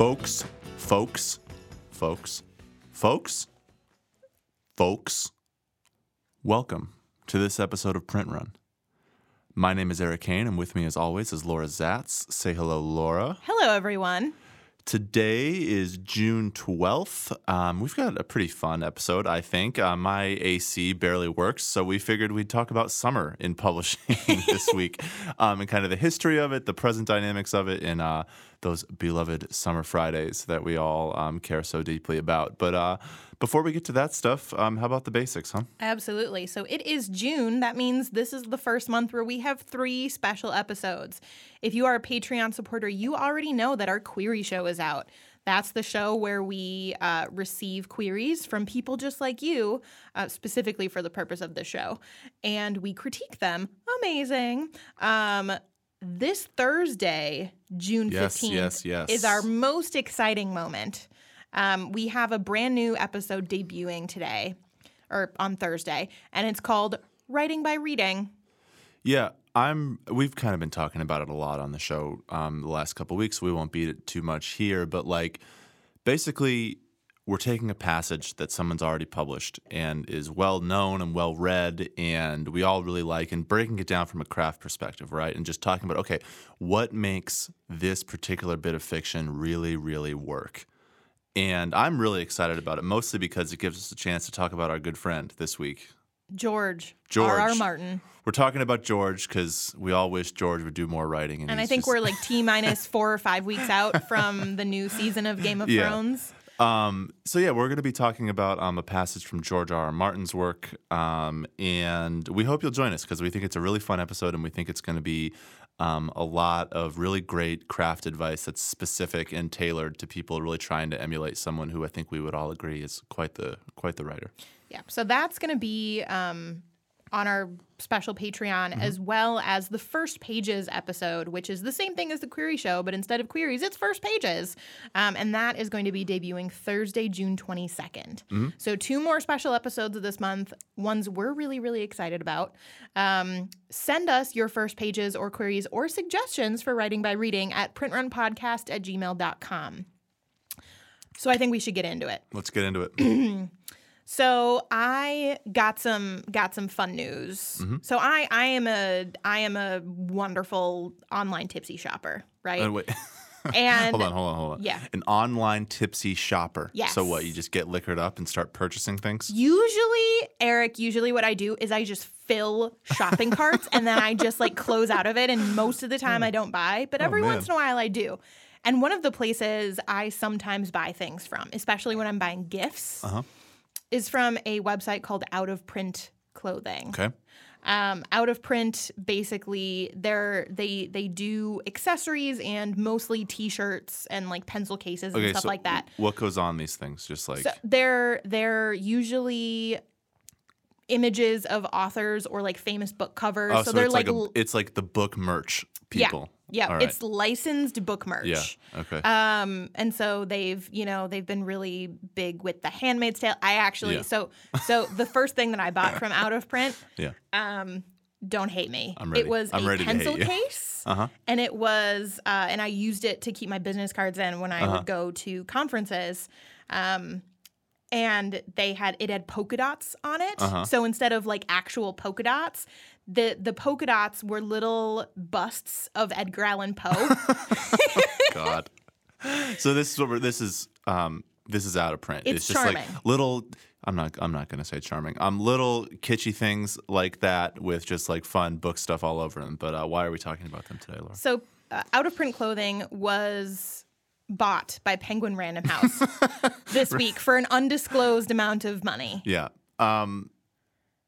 Folks, folks, folks, folks, folks, welcome to this episode of Print Run. My name is Erik Hane, and with me, as always, is Laura Zats. Say hello, Laura. Hello, everyone. Today is June 12th. Um, we've got a pretty fun episode, I think. Uh, my AC barely works, so we figured we'd talk about summer in publishing this week um, and kind of the history of it, the present dynamics of it, and uh, those beloved summer Fridays that we all um, care so deeply about. But uh, before we get to that stuff, um, how about the basics, huh? Absolutely. So it is June. That means this is the first month where we have three special episodes. If you are a Patreon supporter, you already know that our query show is out. That's the show where we uh, receive queries from people just like you, uh, specifically for the purpose of the show, and we critique them. Amazing. Um, this Thursday, June Yes, 15th, yes, yes. is our most exciting moment. Um, we have a brand new episode debuting today or on Thursday, and it's called Writing by Reading. Yeah, I'm. We've kind of been talking about it a lot on the show um, the last couple weeks. We won't beat it too much here, but like, basically, we're taking a passage that someone's already published and is well known and well read, and we all really like, and breaking it down from a craft perspective, right? And just talking about okay, what makes this particular bit of fiction really, really work? And I'm really excited about it, mostly because it gives us a chance to talk about our good friend this week, George, George. R.R. Martin. we're talking about George because we all wish George would do more writing. And, And I think just- we're like T minus four or five weeks out from the new season of Game of Yeah. Thrones. Um, so yeah, we're going to be talking about um, a passage from George R. R. Martin's work, um, and we hope you'll join us because we think it's a really fun episode, and we think it's going to be um, a lot of really great craft advice that's specific and tailored to people really trying to emulate someone who I think we would all agree is quite the quite the writer. Yeah. So that's going to be um, on our special Patreon as well as the first pages episode, which is the same thing as the query show, but instead of queries, it's first pages. Um, and that is going to be debuting Thursday, June 22nd. So, two more special episodes of this month, ones we're really, really excited about. Um, send us your first pages or queries or suggestions for writing by reading at printrunpodcast at gmail.com. So, I think we should get into it. Let's get into it. So I got some got some fun news. Mm-hmm. So I I am a I am a wonderful online tipsy shopper, right? Uh, wait. and hold on, hold on, hold on. Yeah. An online tipsy shopper. Yes. So what? You just get liquored up and start purchasing things? usually Eric, usually what I do is I just fill shopping carts and then I just like close out of it and most of the time I don't buy, but every Oh, once in a while I do. And one of the places I sometimes buy things from, especially when I'm buying gifts, Uh-huh. Is from a website called Out of Print Clothing. Okay. um, out of print basically they're they they do accessories and mostly t-shirts and like pencil cases and Okay. stuff so like that What goes on these things? Just like so they're they're usually images of authors or like famous book covers oh, so, so, they're like, like, a, it's like the book merch people. yeah All right. it's licensed book merch Yeah. Okay. um and so they've you know they've been really big with the handmaid's tale i actually Yeah. so so the first thing that i bought from out of print yeah. um don't hate me I'm ready. it was I'm a pencil case Uh huh. and it was uh, and i used it to keep my business cards in when i Uh-huh. would go to conferences um, and they had it had polka dots on it Uh-huh. so instead of like actual polka dots the the polka dots were little busts of edgar allan poe God. so this is what we're, this is um this is out of print. It's just like charming. little. I'm not. I'm not gonna say charming. Um, little kitschy things like that with just like fun book stuff all over them. But uh, why are we talking about them today, Laura? so uh, out of print clothing was bought by penguin random house this week for an undisclosed amount of money Yeah. Um.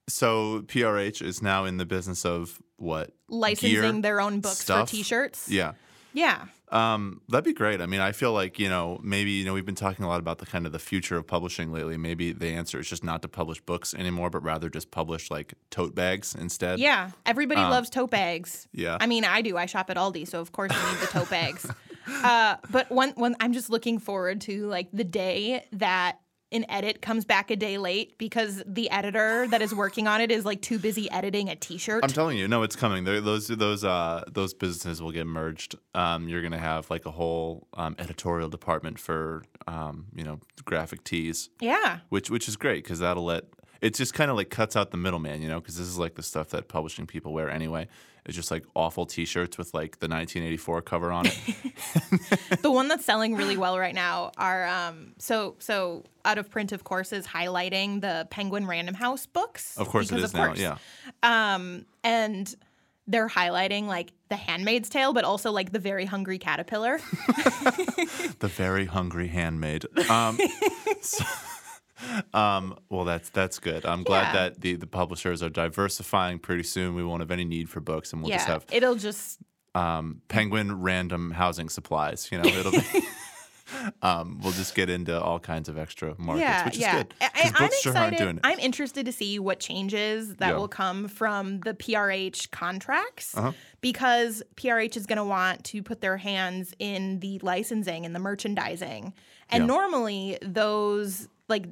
So PRH is now in the business of what? licensing Gear, their own books stuff? for t-shirts Yeah. yeah Um, that'd be great. I mean, I feel like you know maybe you know we've been talking a lot about the kind of the future of publishing lately. Maybe the answer is just not to publish books anymore, but rather just publish like tote bags instead. Yeah, everybody loves tote bags. Um, Yeah. I mean, I do. I shop at Aldi, so of course you need the tote bags. Uh, but one, one, I'm just looking forward to like the day that an edit comes back a day late because the editor that is working on it is like too busy editing a T-shirt. I'm telling you, no, it's coming. They're, those those uh, those businesses will get merged. Um, you're gonna have like a whole um, editorial department for um, you know graphic tees, yeah. which which is great because that'll let it just kind of like cuts out the middleman, you know, because this is like the stuff that publishing people wear anyway. It's just like awful T-shirts with like the 1984 cover on it. the one that's selling really well right now are um, so so out of print, of course, is highlighting the Penguin Random House books. Of course, it because now. course. Yeah, Um, and they're highlighting like The Handmaid's Tale, but also like the Very Hungry Caterpillar. the very hungry handmaid. Um, so- um, well, that's that's good. I'm glad Yeah. that the the publishers are diversifying. Pretty soon, we won't have any need for books, and we'll just have it'll just um, penguin random housing supplies. You know, it'll be. um, we'll just get into all kinds of extra markets, yeah, which is yeah. good. I, 'cause I'm books aren't excited. I'm interested to see what changes that Yeah. will come from the PRH contracts Uh-huh. because PRH is going to want to put their hands in the licensing and the merchandising. And Yeah. normally those like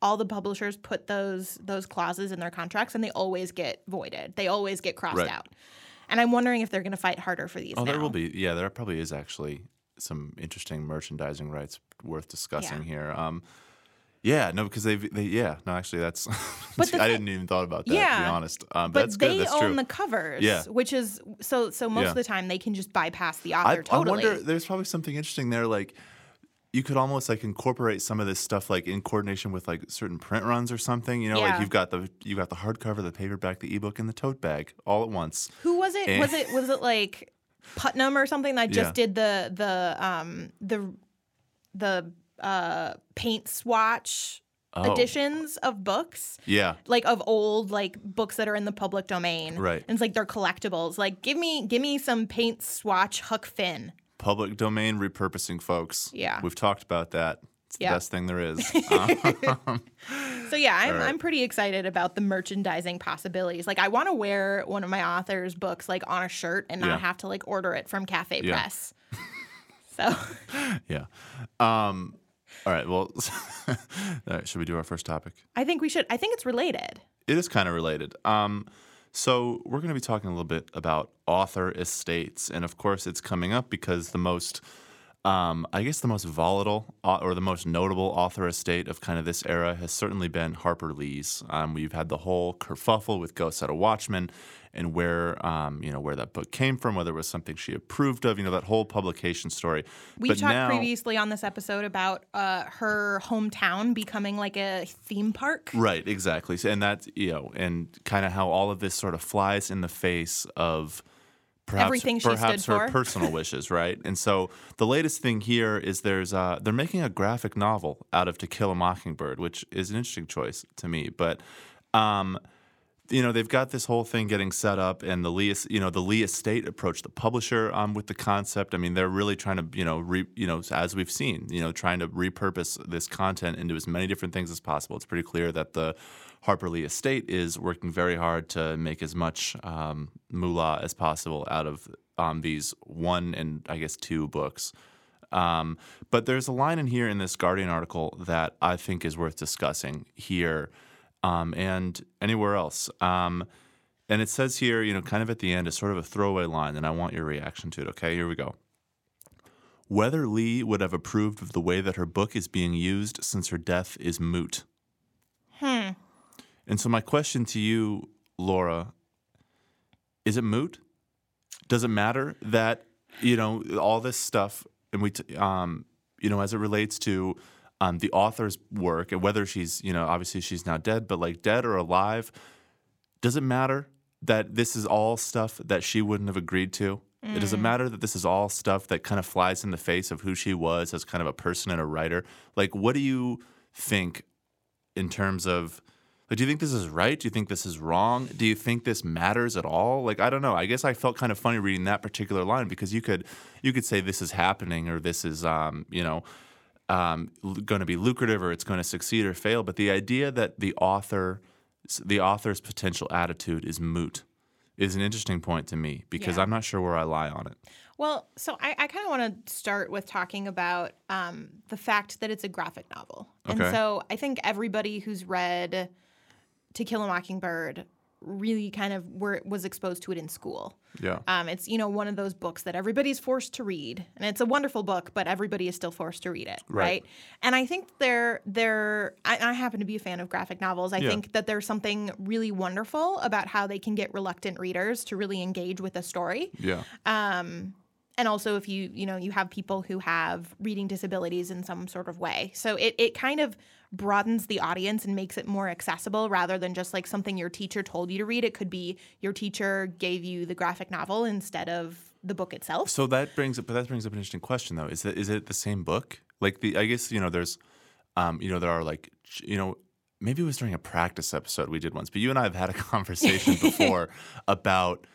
all the publishers put those those clauses in their contracts and they always get voided. They always get crossed Right. out. And I'm wondering if they're going to fight harder for these Oh, now. there will be. Yeah, there probably is actually some interesting merchandising rights worth discussing here. Um, yeah, no, because they've, they, yeah, no, actually, that's. But I didn't even thought about that. to be honest, um, but, but that's they good. That's own true. the covers, Yeah. which is so. So most Yeah. of the time they can just bypass the I, author totally. I wonder. There's probably something interesting there. Like, you could almost like incorporate some of this stuff, like in coordination with like certain print runs or something. You know, Yeah. like you've got the you got the hardcover, the paperback, the ebook, and the tote bag all at once. Who was it? Eh. Was it was it like Putnam or something that just Yeah. did the the um the the uh paint swatch Oh, editions of books? yeah, Like of old like books that are in the public domain. Right. And it's like they're collectibles. Like give me give me some paint swatch Huck Finn. Public domain repurposing, folks. Yeah. we've talked about that. It's the Yeah. best thing there is. Um, So yeah, I'm right. I'm pretty excited about the merchandising possibilities. Like I want to wear one of my author's books like on a shirt and not Yeah. have to like order it from Cafe Yeah. Press. So yeah. Um, all right. Well, all right, should we do our first topic? I think we should. I think it's related. It is kind of related. Um, so we're going to be talking a little bit about author estates, and of course, it's coming up because the most, um, I guess, the most volatile or the most notable author estate of kind of this era has certainly been Harper Lee's. Um, we've had the whole kerfuffle with Go Set a Watchman, and where um, you know where that book came from, whether it was something she approved of, you know, that whole publication story. We but talked now, previously on this episode about uh, her hometown becoming like a theme park. Right, exactly. So- And that's, you know, and kind of how all of this sort of flies in the face of perhaps, Everything she stood perhaps her for. personal wishes, right? And so the latest thing here is there's uh, they're making a graphic novel out of To Kill a Mockingbird, which is an interesting choice to me. But um, you know they've got this whole thing getting set up, and the Lee, you know, the Lee Estate approached the publisher um, with the concept. I mean, they're really trying to, you know, re, you know, as we've seen, you know, trying to repurpose this content into as many different things as possible. It's pretty clear that the Harper Lee Estate is working very hard to make as much um, moolah as possible out of um, these one and I guess two books. Um, but there's a line in here in this Guardian article that I think is worth discussing here um, and anywhere else. Um, and it says here, you know, kind of at the end, it's sort of a throwaway line, and I want your reaction to it. Okay, here we go. Whether Lee would have approved of the way that her book is being used since her death is moot. And so, my question to you, Laura, is it moot? Does it matter that you know all this stuff, and we, t- um, you know, as it relates to um, the author's work and whether she's, you know, obviously she's now dead, but like dead or alive, does it matter that this is all stuff that she wouldn't have agreed to? It doesn't matter that this is all stuff that kind of flies in the face of who she was as kind of a person and a writer. Like, what do you think in terms of like, do you think this is right? Do you think this is wrong? Do you think this matters at all? Like, I don't know. I guess I felt kind of funny reading that particular line because you could you could say this is happening or this is um, you know um, going to be lucrative or it's going to succeed or fail. But the idea that the author the author's potential attitude is moot is an interesting point to me because Yeah. I'm not sure where I lie on it. Well, so I, I kind of want to start with talking about um, the fact that it's a graphic novel. And so I think everybody who's read To Kill a Mockingbird really kind of were, was exposed to it in school. Yeah. Um, it's you know one of those books that everybody's forced to read, and it's a wonderful book, but everybody is still forced to read it, Right. right? And I think they're they're I, I happen to be a fan of graphic novels. I Yeah. think that there's something really wonderful about how they can get reluctant readers to really engage with a story. Yeah. Um, and also if you you know you have people who have reading disabilities in some sort of way, so it it kind of broadens the audience and makes it more accessible rather than just like something your teacher told you to read. It could be your teacher gave you the graphic novel instead of the book itself. So that brings up, but that brings up an interesting question though. Is that is it the same book? Like the, I guess you know, there's, um, you know, there are like, you know, maybe it was during a practice episode we did once, but you and I have had a conversation before about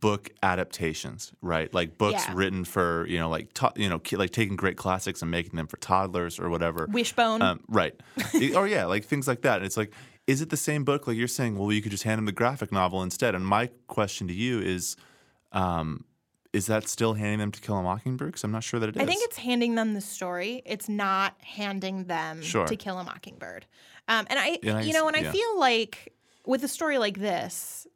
book adaptations, right? Like books Yeah. written for you know, like to, you know, like taking great classics and making them for toddlers or whatever. Wishbone. Um, right. or yeah, like things like that. And it's like, is it the same book? Like you're saying, well, you could just hand them the graphic novel instead. And my question to you is, um, is that still handing them to Kill a Mockingbird? Because I'm not sure that it is. I think it's handing them the story. It's not handing them Sure. to kill a mockingbird. Um, and I, Yeah, I you know, and s- I yeah. feel like with a story like this,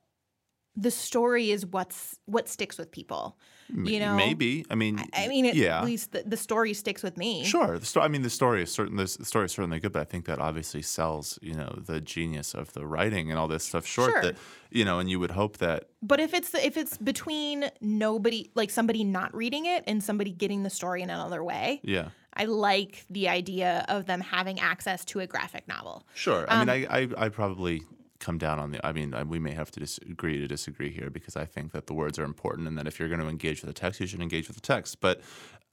the story is what's what sticks with people. You know, maybe. I mean, I mean, at yeah. least the, the story sticks with me. Sure. The story. I mean, the story is certain. The story is certainly good, but I think that obviously sells, you know, the genius of the writing and all this stuff short. Sure. That you know, and you would hope that But if it's if it's between nobody, like somebody not reading it and somebody getting the story in another way, yeah. I like the idea of them having access to a graphic novel. Sure. I Um, mean, I, I I probably come down on the. I mean, we may have to disagree to disagree here because I think that the words are important, and that if you're going to engage with the text, you should engage with the text. But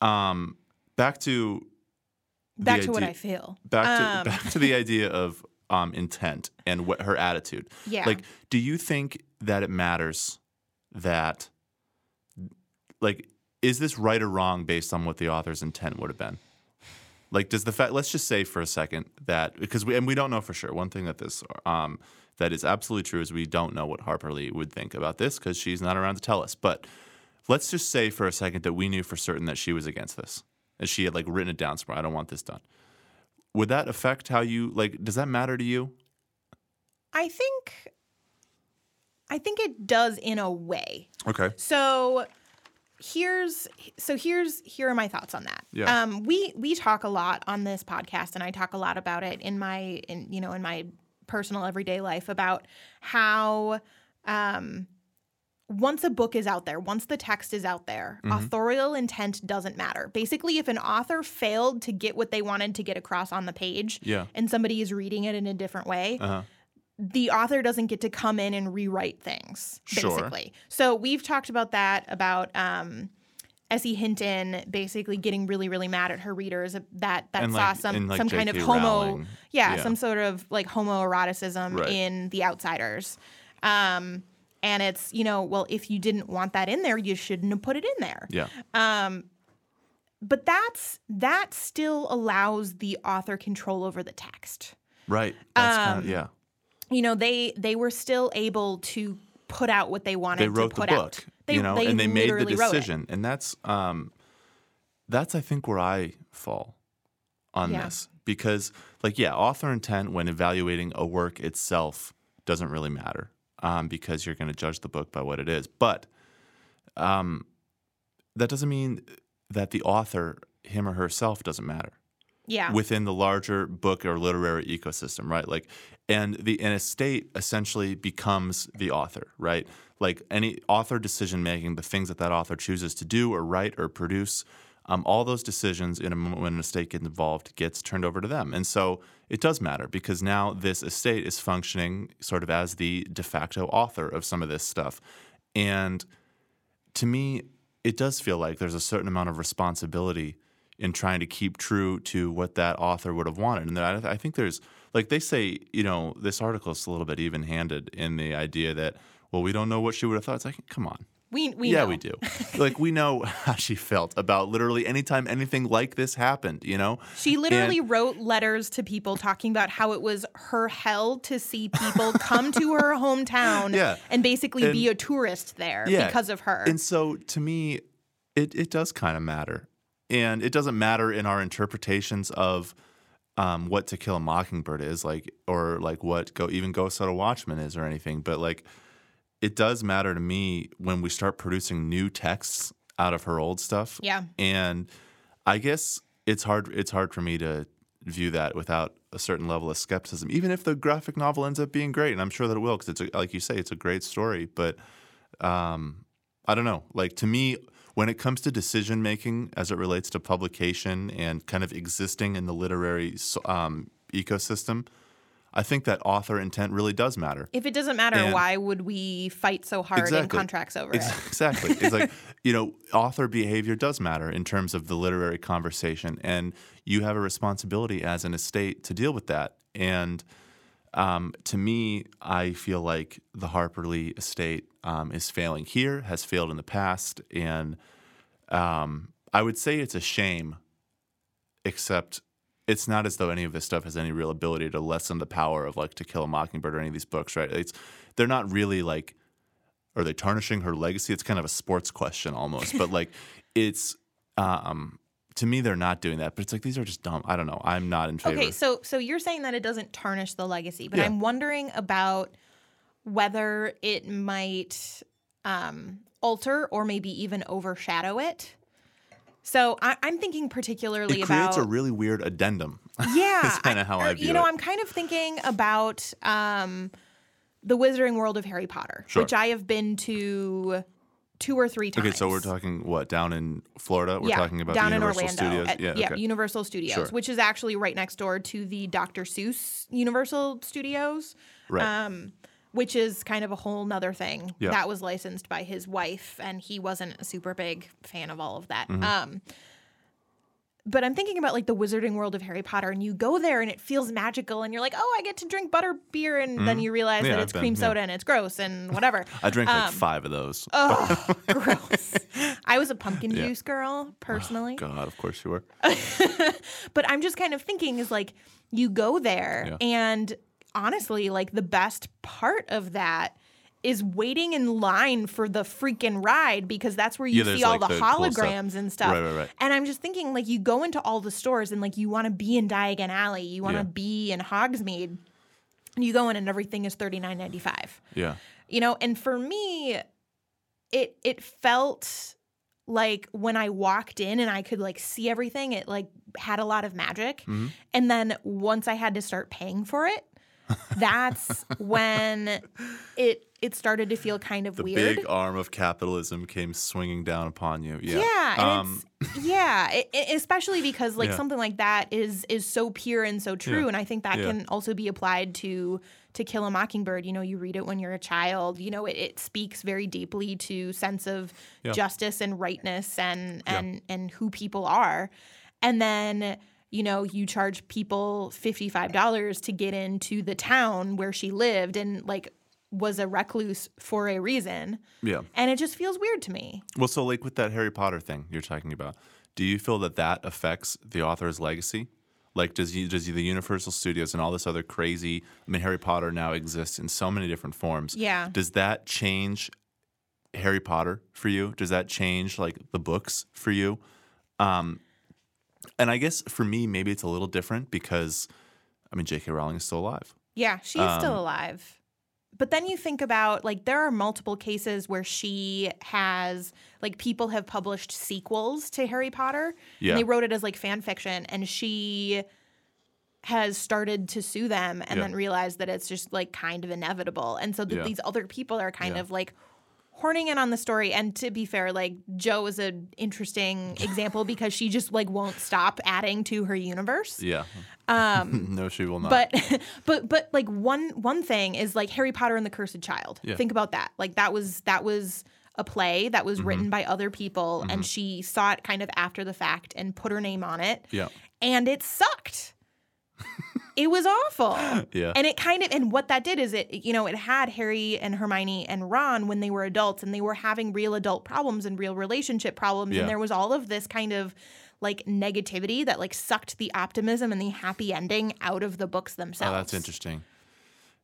um, back to Back to what I feel. back to Um, back to the idea of um, intent and what her attitude. Yeah. Like, do you think that it matters that, like, is this right or wrong based on what the author's intent would have been? Like, does the fact? Let's just say for a second that because we and we don't know for sure. One thing that this um, that is absolutely true is we don't know what Harper Lee would think about this because she's not around to tell us. But let's just say for a second that we knew for certain that she was against this, and she had like written it down somewhere. I don't want this done. Would that affect how you like? Does that matter to you? I think I think it does in a way. Okay. So here's so here's here are my thoughts on that. Yeah. Um we we talk a lot on this podcast and I talk a lot about it in my in you know in my personal everyday life about how um once a book is out there, once the text is out there, Mm-hmm. authorial intent doesn't matter. Basically, if an author failed to get what they wanted to get across on the page Yeah. and somebody is reading it in a different way, Uh-huh. the author doesn't get to come in and rewrite things Sure. basically so we've talked about that about um S.E. Hinton basically getting really, really mad at her readers that that And, saw like- some like, some kind of homo, yeah, Yeah. some sort of like homoeroticism Right. in The Outsiders. Um, and it's you know, well, if you didn't want that in there, you shouldn't have put it in there. Yeah. Um, but that's that still allows the author control over the text Right. That's kind Um, of yeah. you know they they were still able to put out what they wanted They wrote to the put book, out. They, you know, and they made the literally wrote it. decision, and that's um, that's I think where I fall on Yeah. this because, like, yeah, author intent when evaluating a work itself doesn't really matter um, because you're going to judge the book by what it is, but um, that doesn't mean that the author, him or herself, doesn't matter Yeah. within the larger book or literary ecosystem, right? Like, and the an estate essentially becomes the author, right? Like any author decision making, the things that that author chooses to do or write or produce, um, all those decisions in a moment when an estate gets involved gets turned over to them, and so it does matter because now this estate is functioning sort of as the de facto author of some of this stuff, and to me, it does feel like there's a certain amount of responsibility in trying to keep true to what that author would have wanted. And I, I think there's, like they say, you know, this article is a little bit even handed in the idea that, well, we don't know what she would have thought. It's like, come on. we we yeah, know. we do. like, we know how she felt about literally anytime anything like this happened, you know? She literally wrote letters to people talking about how it was her hell to see people come to her hometown Yeah. and basically And- be a tourist there Yeah. because of her. And so to me, it it does kind of matter, and it doesn't matter in our interpretations of um, what To Kill a Mockingbird is like, or like what go even Go Set a Watchman is, or anything. But like, it does matter to me when we start producing new texts out of her old stuff. Yeah. and I guess it's hard. It's hard for me to view that without a certain level of skepticism, even if the graphic novel ends up being great, and I'm sure that it will, because it's a, like you say, it's a great story. But um, I don't know. Like to me, when it comes to decision making as it relates to publication and kind of existing in the literary um, ecosystem, I think that author intent really does matter. If it doesn't matter, And- why would we fight so hard in contracts over Ex- it? Exactly. It's like, you know, author behavior does matter in terms of the literary conversation. And you have a responsibility as an estate to deal with that. And um, to me, I feel like the Harper Lee estate um, is failing here, has failed in the past. And um, I would say it's a shame, except it's not as though any of this stuff has any real ability to lessen the power of like To Kill a Mockingbird or any of these books, right? It's they're not really like are they tarnishing her legacy? It's kind of a sports question almost, but like it's um to me they're not doing that. But it's like these are just dumb. I don't know. I'm not in favor. Okay, so so you're saying that it doesn't tarnish the legacy, but Yeah. I'm wondering about whether it might um, alter or maybe even overshadow it. So I, I'm thinking particularly about. it creates about a really weird addendum. yeah, That's kinda how I view You know, it. I'm kind of thinking about um, the Wizarding World of Harry Potter, Sure. which I have been to two or three times. okay, so we're talking what down in Florida? We're yeah, talking about down Universal in Orlando. Studios. at- yeah, okay. Universal Studios, Sure. which is actually right next door to the Dr. Seuss Universal Studios, right. um, which is kind of a whole nother thing. Yeah. That was licensed by his wife, and he wasn't a super big fan of all of that. Mm-hmm. Um, but I'm thinking about like the Wizarding World of Harry Potter, and you go there and it feels magical, and you're like, oh, I get to drink butter beer, and then you realize Mm-hmm. Yeah, that it's been, cream yeah. soda and it's gross and whatever. I drank like um, five of those. Oh, gross. I was a pumpkin Yeah. juice girl personally. God, of course you were. but I'm just kind of thinking is like you go there Yeah. and honestly like the best part of that is waiting in line for the freaking ride because that's where you Yeah, see all like, the, the cool stuff. holograms and stuff. Right, right, right. And I'm just thinking like you go into all the stores and like you want to be in Diagon Alley, you want to Yeah. be in Hogsmeade. And you go in and everything is $39.95 Yeah. you know and for me it it felt like when i walked in and i could like see everything it like had a lot of magic Mm-hmm. and then once i had to start paying for it that's when it it started to feel kind of weird. The weird big arm of capitalism came swinging down upon you. Yeah. yeah, Um, it's, yeah, it, especially because like Yeah. something like that is is so pure and so true, Yeah. and I think that Yeah. can also be applied to to Kill a Mockingbird. You know, you read it when you're a child. You know, it, it speaks very deeply to sense of justice and rightness and and and who people are, and then. You know, you charge people $55 to get into the town where she lived and like was a recluse for a reason. yeah. And it just feels weird to me. Well, so like with that Harry Potter thing you're talking about, do you feel that that affects the author's legacy? Like, does you, does the Universal Studios and all this other crazy? I mean, Harry Potter now exists in so many different forms. Yeah. Does that change Harry Potter for you? Does that change like the books for you? Um, and I guess for me, maybe it's a little different because, I mean, J.K. Rowling is still alive. Yeah, she is still Um, alive. But then you think about like there are multiple cases where she has like people have published sequels to Harry Potter. Yeah. And they wrote it as like fan fiction and she has started to sue them and Yeah. then realized that it's just like kind of inevitable. And so that Yeah. these other people are kind Yeah. of like horning in on the story and to be fair like Jo is an interesting example because she just like won't stop adding to her universe. Yeah. Um, no, she will not. But but but like one one thing is like Harry Potter and the Cursed Child. Yeah. Think about that. Like that was that was a play that was Mm-hmm. written by other people and she saw it kind of after the fact and put her name on it. yeah. And it sucked. It was awful. Yeah. And it kind of and what that did is it you know it had Harry and Hermione and Ron when they were adults and they were having real adult problems and real relationship problems Yeah. and there was all of this kind of like negativity that like sucked the optimism and the happy ending out of the books Oh, themselves. that's interesting.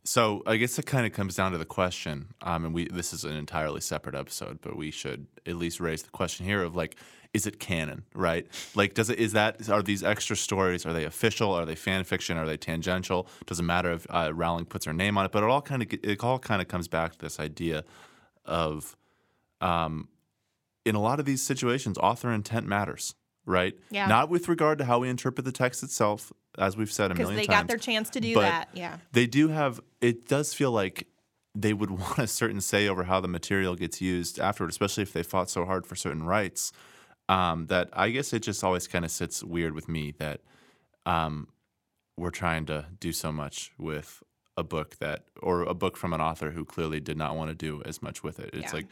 So I guess it kind of comes down to the question, um, and we this is an entirely separate episode, but we should at least raise the question here of like, is it canon, right? Like, does it is that are these extra stories are they official? Are they fan fiction? Are they tangential? Doesn't matter if uh, Rowling puts her name on it, but it all kind of it all kind of comes back to this idea of, um, in a lot of these situations, author intent matters, right? Yeah. Not with regard to how we interpret the text itself, as we've said a million times. Because they got their chance to do that. Yeah. they do have it does feel like they would want a certain say over how the material gets used afterward especially if they fought so hard for certain rights um, that i guess it just always kind of sits weird with me that um, we're trying to do so much with a book that or a book from an author who clearly did not want to do as much with it it's Yeah. like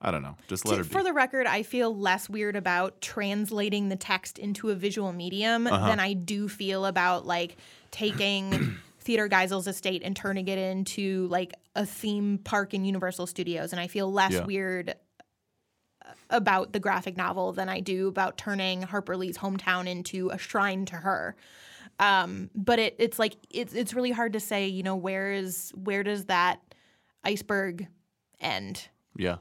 i don't know just let To- her be for the record, I feel less weird about translating the text into a visual medium Uh-huh. than I do feel about like taking Theodore Geisel's estate and turning it into like a theme park in Universal Studios. And I feel less Yeah. weird about the graphic novel than I do about turning Harper Lee's hometown into a shrine to her. Um, but it, it's like it's it's really hard to say. You know, where is where does that iceberg end? yeah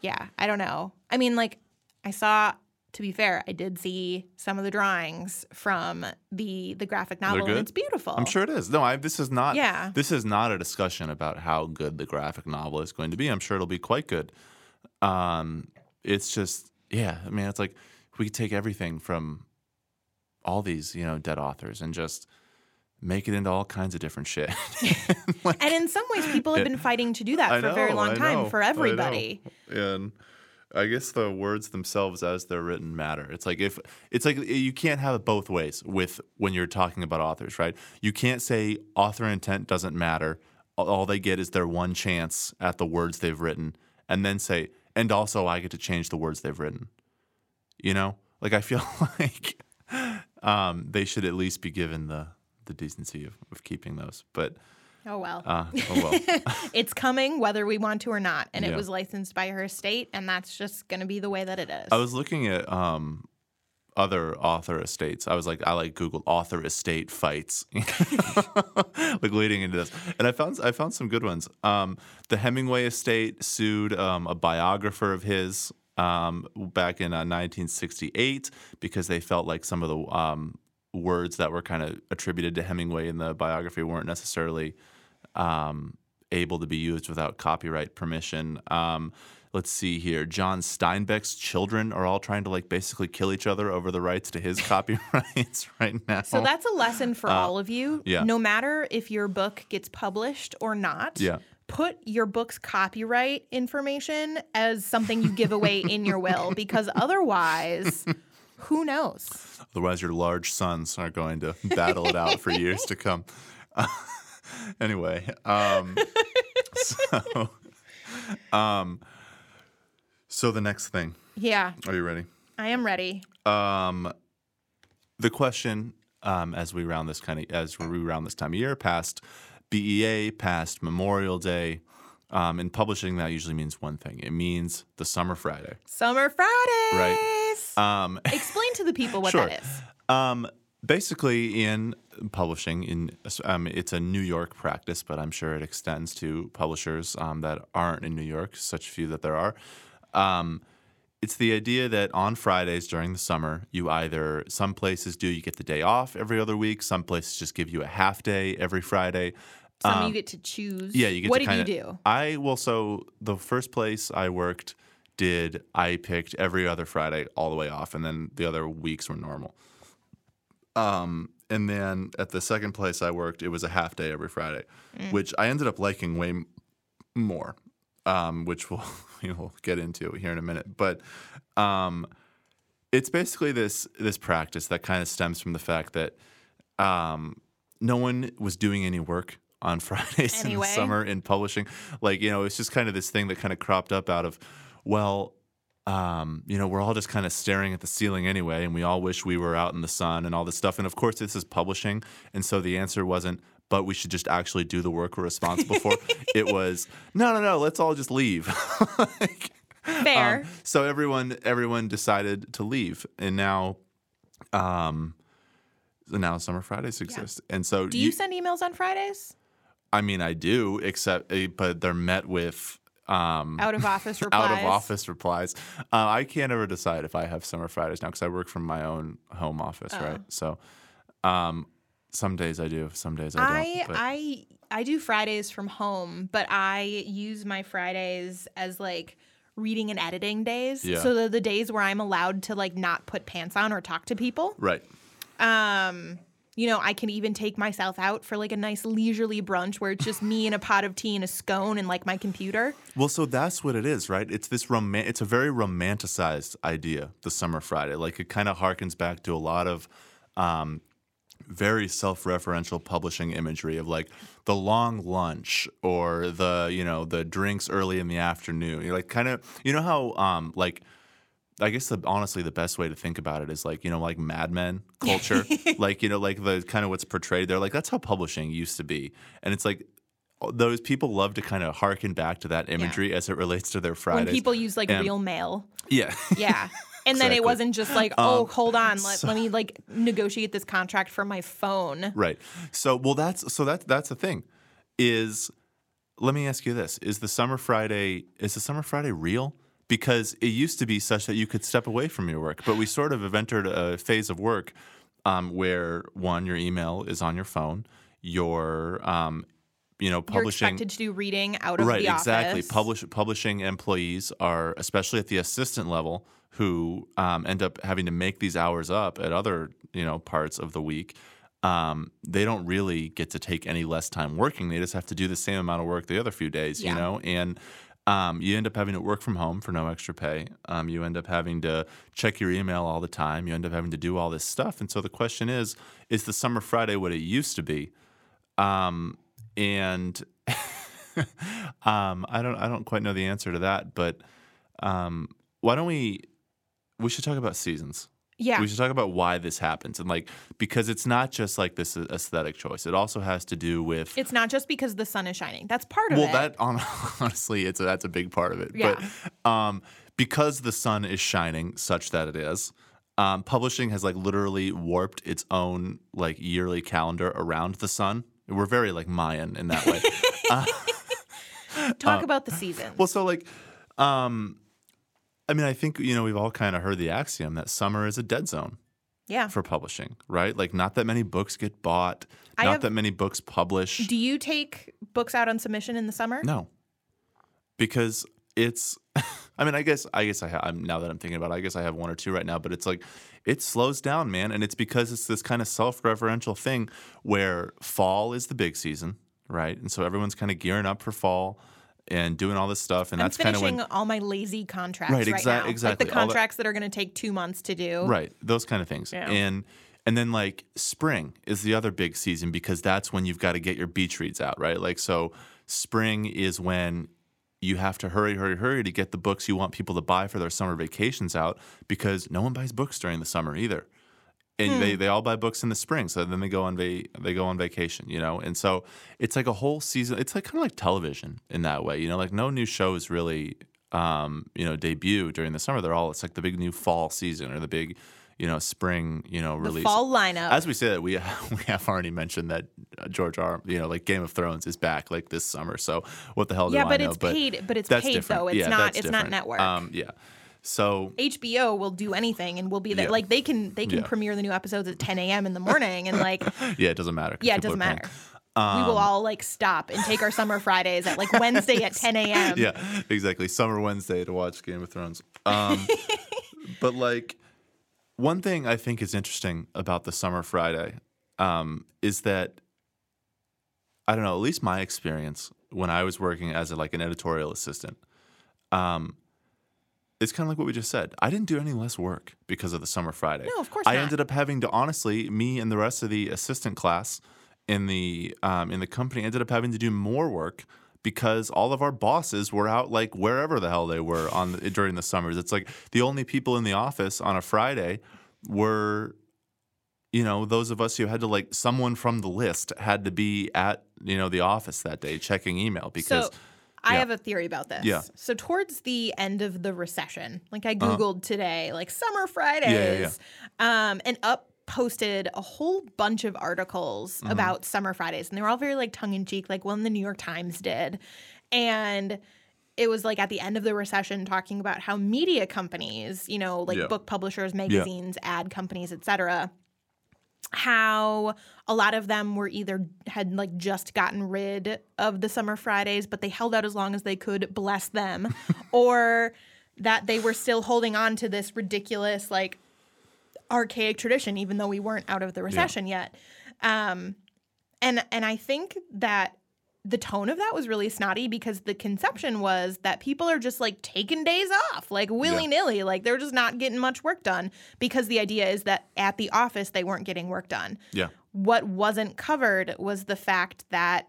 yeah, I don't know. I mean, like, I saw. To be fair, I did see some of the drawings from the the graphic novel, and it's beautiful. I'm sure it is. No, I, this is not. Yeah. This is not a discussion about how good the graphic novel is going to be. I'm sure it'll be quite good. Um, it's just, yeah. I mean, it's like we could take everything from all these, you know, dead authors and just make it into all kinds of different shit. Like, And in some ways, people have been fighting to do that I for a very long I time know, for I everybody. And I guess the words themselves as they're written matter. It's like if it's like you can't have it both ways with when you're talking about authors, right? You can't say author intent doesn't matter. All- All they get is their one chance at the words they've written, and then say, and also I get to change the words they've written. You know, like I feel like um, they should at least be given the the decency of, of keeping those. But Oh well, uh, oh well. it's coming whether we want to or not, and it was licensed by her estate, and that's just going to be the way that it is. I was looking at um, other author estates. I was like, I like Google author estate fights, like leading into this, and I found I found some good ones. Um, the Hemingway estate sued um, a biographer of his um, back in uh, 1968 because they felt like some of the um, words that were kind of attributed to Hemingway in the biography weren't necessarily um, able to be used without copyright permission. Um, let's see here. John Steinbeck's children are all trying to like basically kill each other over the rights to his copyrights right now. so that's a lesson for all of you. Uh, yeah. No matter if your book gets published or not. Yeah. Put your book's copyright information as something you give away in your will because otherwise, who knows? Otherwise, your large sons are going to battle it out for years to come. anyway, um, so, um, so the next thing. Yeah, Are you ready? I am ready. Um, the question, um, as we round this kind of as we round this time of year, past BEA, past Memorial Day. Um, and publishing that usually means one thing. It means the Summer Friday. Summer Fridays. Um, Explain to the people what Sure. that is. Um, basically, in publishing, in um, it's a New York practice, but I'm sure it extends to publishers um, that aren't in New York, such few that there are. Um, it's the idea that on Fridays during the summer, you either some places do you get the day off every other week, some places just give you a half day every Friday. Some you get to choose. Um, Yeah, you get What to did kind of. you do? I well, so the first place I worked did I picked every other Friday all the way off, and then the other weeks were normal. Um, and then at the second place I worked, it was a half day every Friday, Mm. which I ended up liking way m- more, um, which we'll get into here in a minute. But um, it's basically this this practice that kind of stems from the fact that um, no one was doing any work on Fridays in the summer in publishing. Like you know, it's just kind of this thing that kind of cropped up out of well. Um, you know, we're all just kind of staring at the ceiling anyway, and we all wish we were out in the sun and all this stuff. And of course, this is publishing, and so the answer wasn't, "But we should just actually do the work we're responsible for." it was, "No, no, no, let's all just leave." like, Fair. um, so everyone everyone decided to leave, and now, um, now Summer Fridays exist, and so do you, send emails on Fridays? I mean, I do, except uh, but they're met with um, Out of office replies. out of office replies. Uh, I can't ever decide if I have summer Fridays now because I work from my own home office, Oh. right? So, um, some days I do, some days I I don't. but- I I do Fridays from home, but I use my Fridays as like reading and editing days. Yeah. So they're the days where I'm allowed to like not put pants on or talk to people. right. Um, you know, I can even take myself out for like a nice leisurely brunch where it's just me and a pot of tea and a scone and like my computer. Well, so that's what it is, right? It's this roman- It's a very romanticized idea, the Summer Friday. Like it kind of harkens back to a lot of um, very self-referential publishing imagery of like the long lunch or the you know the drinks early in the afternoon. You're like kind of you know how um, like. I guess the, honestly the best way to think about it is like you know like Mad Men culture, like you know like the kind of what's portrayed there. Like that's how publishing used to be, and it's like those people love to kind of harken back to that imagery as it relates to their Fridays. When people use like And- real mail. yeah, Yeah. And then it wasn't just like, oh, Um, hold on, let, let me like negotiate this contract for my phone. right. So well, that's so that's that's the thing. Is let me ask you this: Is the summer Friday is the summer Friday real? Because it used to be such that you could step away from your work, but we sort of have entered a phase of work um, where one, your email is on your phone, your um, you know You're publishing expected to do reading out of right the exactly office. Publish, publishing employees are especially at the assistant level who um, end up having to make these hours up at other you know parts of the week um, they don't really get to take any less time working they just have to do the same amount of work the other few days Yeah. you know and um, you end up having to work from home for no extra pay. Um, you end up having to check your email all the time. You end up having to do all this stuff. And so the question is: Is the summer Friday what it used to be? Um, and um, I don't I don't quite know the answer to that, but um, why don't we we should talk about seasons. Yeah. We should talk about why this happens and like because it's not just like this aesthetic choice. It also has to do with It's not just because the sun is shining. That's part of well it. Well, that hon- honestly it's a, that's a big part of it. Yeah. But um, because the sun is shining such that it is um, publishing has like literally warped its own like yearly calendar around the sun. We're very like Mayan in that way. Talk about the seasons. uh, Well, so like, um, I mean, I think you know we've all kind of heard the axiom that summer is a dead zone yeah. for publishing, right? Like, not that many books get bought, I not have- that many books publish. Do you take books out on submission in the summer? no, because it's. I mean, I guess I guess I. I'm, now that I'm thinking about, it, I guess I have one or two right now. But it's like it slows down, man, and it's because it's this kind of self-referential thing where fall is the big season, right? And so everyone's kind of gearing up for fall and doing all this stuff, and I'm that's kind of finishing when all my lazy contracts Right, right, exa- now. exactly. Like the All that- contracts that are going to take two months to do. right those kind of things Yeah. and and then like spring is the other big season because that's when you've got to get your beach reads out right like so spring is when you have to hurry hurry hurry to get the books you want people to buy for their summer vacations out because no one buys books during the summer either and Hmm. they, they all buy books in the spring so then they go on va- they go on vacation you know and so it's like a whole season it's like kind of like television in that way you know like no new shows really um, you know debut during the summer they're all it's like the big new fall season or the big you know spring you know The release fall lineup. as we say that we we have already mentioned that uh, George R you know like Game of Thrones is back like this summer so what the hell do yeah, I but know it's paid. But it's paid different. though. It's Yeah, not. It's different. not network. um, yeah so HBO will do anything and we'll be there. Yeah. Like they can they can Yeah. premiere the new episodes at 10 a.m. in the morning and like yeah it doesn't matter. yeah, it doesn't matter. we will all like stop and take our summer Fridays at like Wednesday at 10 a.m. yeah, exactly. Summer Wednesday to watch Game of Thrones. Um, but like, one thing I think is interesting about the Summer Friday um, is that I don't know. At least my experience when I was working as a, like an editorial assistant, um, it's kind of like what we just said. I didn't do any less work because of the Summer Friday. No, of course I not. ended up having to honestly, me and the rest of the assistant class in the um, in the company ended up having to do more work because all of our bosses were out like wherever the hell they were on the, during the summers. It's like the only people in the office on a Friday were you know those of us who had to like someone from the list had to be at you know the office that day checking email because So I yeah. have a theory about this. Yeah. So towards the end of the recession, like I googled today, like summer Fridays, um, and up posted a whole bunch of articles Mm-hmm. about summer Fridays, and they were all very like tongue in cheek, like one the New York Times did, and it was like at the end of the recession talking about how media companies, you know, like Yeah. book publishers, magazines, ad companies, etc how a lot of them were either had like just gotten rid of the summer Fridays, but they held out as long as they could, bless them, or that they were still holding on to this ridiculous like archaic tradition, even though we weren't out of the recession yet. Um, and and I think that the tone of that was really snotty because the conception was that people are just like taking days off, like willy nilly, like they're just not getting much work done because the idea is that at the office they weren't getting work done. Yeah. What wasn't covered was the fact that,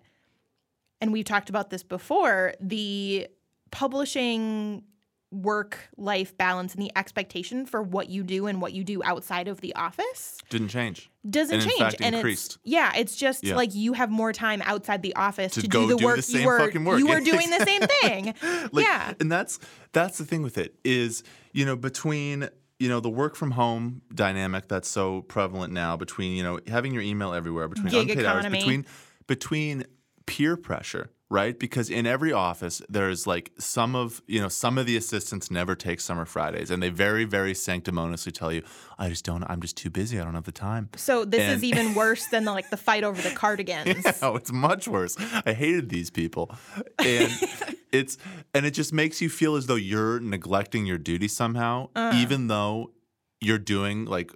and we've talked about this before, the publishing work life balance and the expectation for what you do and what you do outside of the office Didn't change. doesn't And change fact, and increased. it's yeah it's just Yeah. like you have more time outside the office To to, go do the do work the same you were work. you were doing the same thing Like, yeah and that's that's the thing with it is you know between you know the work from home dynamic that's so prevalent now between you know having your email everywhere between Gig unpaid economy. hours between between peer pressure right because in every office there's like some of you know some of the assistants never take summer fridays and they very very sanctimoniously tell you i just don't i'm just too busy i don't have the time so this is even worse than like the fight over the cardigans Oh, it's much worse. I hated these people. And it's and it just makes you feel as though you're neglecting your duty somehow, Uh. even though you're doing like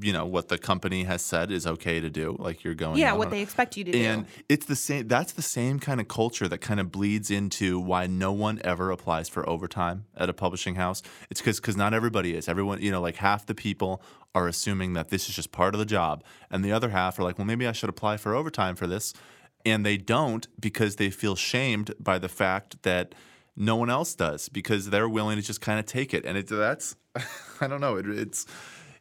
you know what the company has said is okay to do. Like you're going yeah what they expect you to do and it's the same that's the same kind of culture that kind of bleeds into why no one ever applies for overtime at a publishing house. It's cuz cuz not everybody is. Everyone, you know, like half the people are assuming that this is just part of the job and the other half are like, "Well, maybe I should apply for overtime for this." And they don't because they feel shamed by the fact that no one else does because they're willing to just kind of take it. And it that's I don't know, it, it's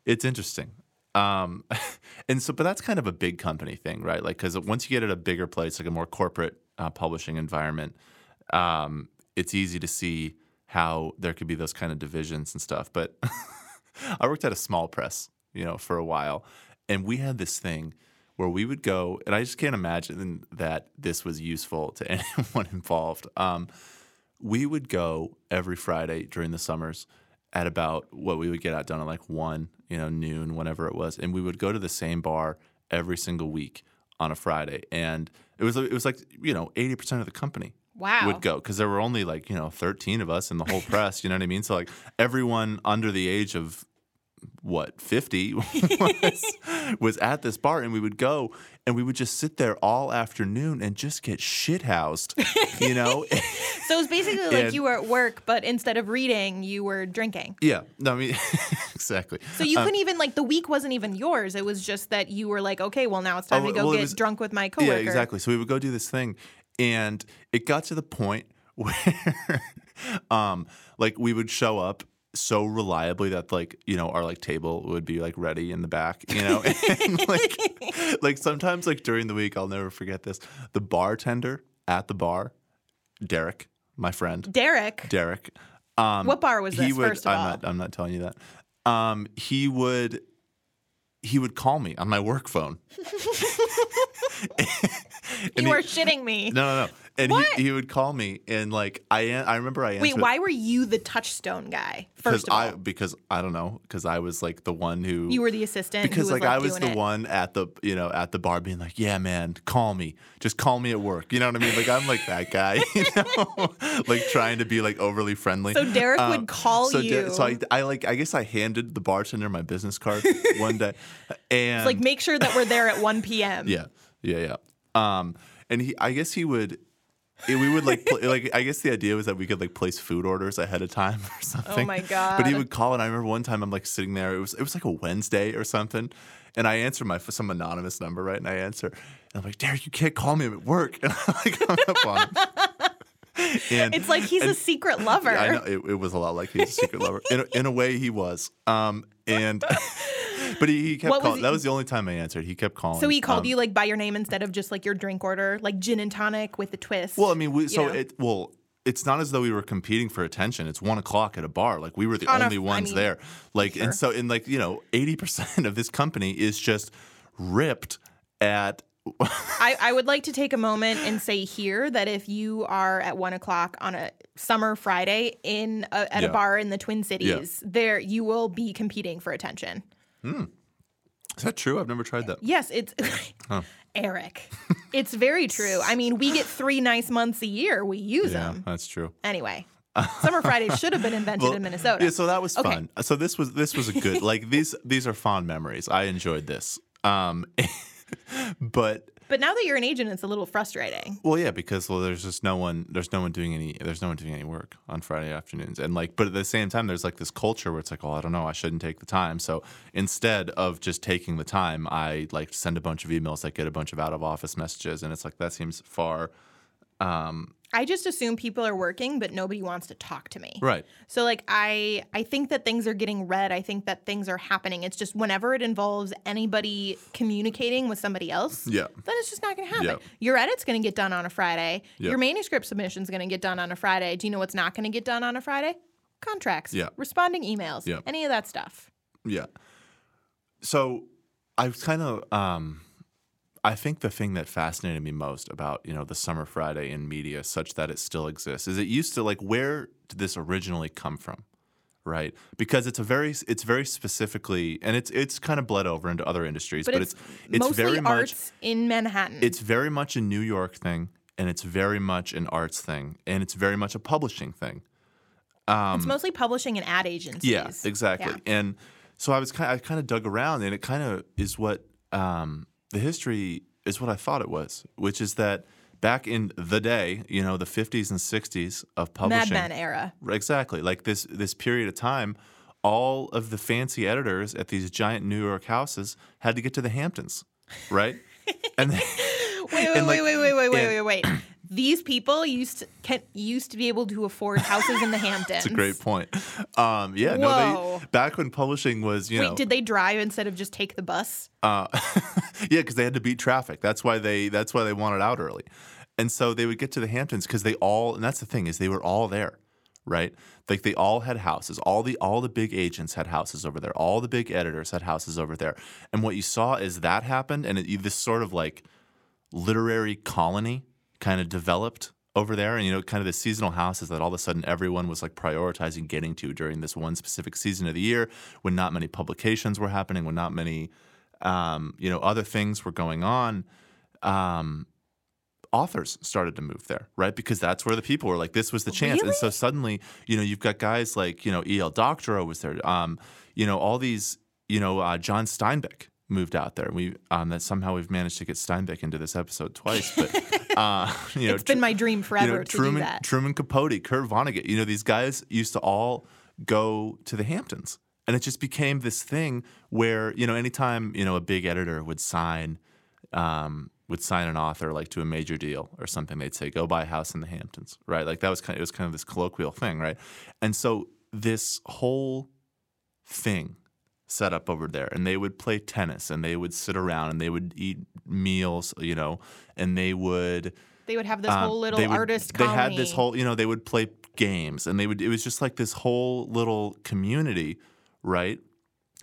it's interesting. Um, and so, but that's kind of a big company thing, right? Like, because once you get at a bigger place, like a more corporate uh, publishing environment, um, it's easy to see how there could be those kind of divisions and stuff. But I worked at a small press, you know, for a while, and we had this thing where we would go, and I just can't imagine that this was useful to anyone involved. Um, we would go every Friday during the summers at about what we would get out done at like one, you know, noon, whenever it was, and we would go to the same bar every single week on a Friday, and it was it was like you know eighty percent of the company Wow. would go because there were only like you know thirteen of us in the whole press, you know what I mean? So like everyone under the age of what 50 was, was at this bar and we would go and we would just sit there all afternoon and just get shit housed you know? So it's basically like And- you were at work but instead of reading you were drinking. Yeah, no, I mean exactly. so you couldn't even like the week wasn't even yours. It was just that you were like okay well now it's time Oh, to go well, get was- drunk with my coworker. Yeah, exactly. So we would go do this thing, and it got to the point where, um, like we would show up so reliably that like you know our like table would be like ready in the back, you know, and like like sometimes like during the week I'll never forget this. The bartender at the bar, Derek, my friend, Derek Derek. Um, What bar was he this, would- first of I'm all? Not, I'm not telling you that. Um, he would he would call me on my work phone. you he- were shitting me No, no, no. And he, he would call me and like I I remember I answered wait why were you the touchstone guy first of all I because I don't know because I was like the one who you were the assistant because who was like, I was the it. one at the you know at the bar being like yeah man call me just call me at work you know what I mean like I'm like that guy you know like trying to be like overly friendly So Derek would call so De- you. so I, I like I guess I handed the bartender my business card one day and like make sure that we're there at 1 p.m. yeah, yeah, yeah. Um, and he, I guess he would, we would like, pl- like, I guess the idea was that we could like place food orders ahead of time or something. Oh my god! But he would call, and I remember one time I'm like sitting there. It was, it was like a Wednesday or something, and I answer my some anonymous number, right? And I answer, and I'm like, Derek, you can't call me I'm at work, and I like hung up on him. And It's like he's a secret lover. I know it, it was a lot like he's a secret lover. In a, in a way, he was. Um, and but he, he kept What calling. That was the only time I answered. He kept calling. So he called Um, you like by your name instead of just like your drink order, like gin and tonic with a twist. Well, I mean, we, so know? it well, it's not as though we were competing for attention. It's one o'clock at a bar. Like we were the On a- only I ones mean, there. Like sure. and so in like you know eighty percent of this company is just ripped at. I, I would like to take a moment and say here that if you are at one o'clock on a summer Friday in a, at Yeah. a bar in the Twin Cities, there you will be competing for attention. Is that true? I've never tried that. Yes, it's Erik. It's very true. I mean, we get three nice months a year. We use Yeah, them that's true. anyway. Summer Fridays should have been invented in Minnesota. Yeah, so that was Okay. fun. So this was this was a good like these these are fond memories. I enjoyed this. Um, but but now that you're an agent, it's a little frustrating. Well, yeah, because well, there's just no one. There's no one doing any. There's no one doing any work on Friday afternoons, and like, but at the same time, there's like this culture where it's like, oh, I don't know, I shouldn't take the time. So instead of just taking the time, I like send a bunch of emails, like get a bunch of out of office messages, and it's like that seems far. Um, I just assume people are working, but nobody wants to talk to me. right. So like I I think that things are getting read. I think that things are happening. It's just whenever it involves anybody communicating with somebody else, Yeah. then it's just not going to happen. Yeah. Your edit's going to get done on a Friday. Yeah. Your manuscript submission's going to get done on a Friday. Do you know what's not going to get done on a Friday? Contracts. Yeah. Responding emails. Yeah. Any of that stuff. Yeah. So I was kind of um I think the thing that fascinated me most about, you know, the summer Friday in media such that it still exists is it used to like where did this originally come from? Right? Because it's a very it's very specifically and it's it's kind of bled over into other industries, But, but, it's, it's it's mostly very much arts in Manhattan. it's very much a New York thing and it's very much an arts thing and it's very much a publishing thing. it's mostly publishing and ad agencies. Yeah, exactly. Yeah. And so I was kind of, I kind of dug around, and it kind of is what um, the history is what I thought it was, which is that back in the day, you know, the 50s and 60s of publishing, Mad Men era. exactly, like this this period of time, all of the fancy editors at these giant New York houses had to get to the Hamptons, right? and they, Wait, wait, And, wait, like, wait, wait, wait, wait, and- wait, wait. These people used to, can, used to be able to afford houses in the Hamptons. That's a great point. Um, yeah, no, they back when publishing was, you Wait, know, did they drive instead of just take the bus? Uh, yeah, because they had to beat traffic. That's why they. That's why they wanted out early, and so they would get to the Hamptons because they all. And that's the thing is they were all there, right? Like they all had houses. All the all the big agents had houses over there. All the big editors had houses over there. And what you saw is that happened, and it, this sort of like literary colony kind of developed over there. And you know kind of the seasonal houses that all of a sudden everyone was like prioritizing getting to during this one specific season of the year when not many publications were happening when not many um, you know other things were going on. Um, authors started to move there right? Because that's where the people were like this was the chance. And so suddenly you know you've got guys like you know E.L. Doctorow was there um, you know all these you know uh, john steinbeck moved out there. We um, that somehow we've managed to get steinbeck into this episode twice but uh, you know It's been my dream forever you know, to Truman, do that. Truman Capote, Kurt Vonnegut. You know, these guys used to all go to the Hamptons, and it just became this thing where you know, anytime you know a big editor would sign, um, would sign an author like to a major deal or something, they'd say, "Go buy a house in the Hamptons," right? Like that was kind of it was kind of this colloquial thing, right? And so this whole thing set up over there and they would play tennis and they would sit around and they would eat meals you know and they would They would have this um, whole little they would- artist They colony. had this whole, you know, they would play games, and they would. It was just like this whole little community, right?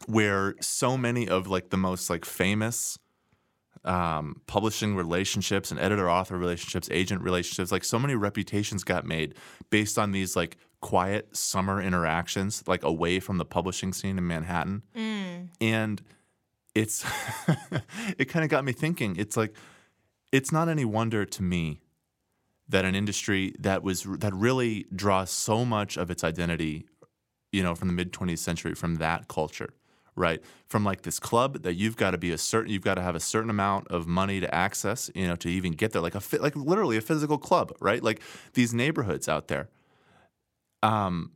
Where so many of like the most like famous um, publishing relationships and editor-author relationships, agent relationships, like so many reputations got made based on these like quiet summer interactions, like away from the publishing scene in Manhattan, Mm. and it's it kind of got me thinking. It's like it's not any wonder to me that an industry that was that really draws so much of its identity, you know, from the mid 20th century from that culture, right? From like this club that you've got to be a certain you've got to have a certain amount of money to access, you know, to even get there like a like literally a physical club, right? Like these neighborhoods out there. Um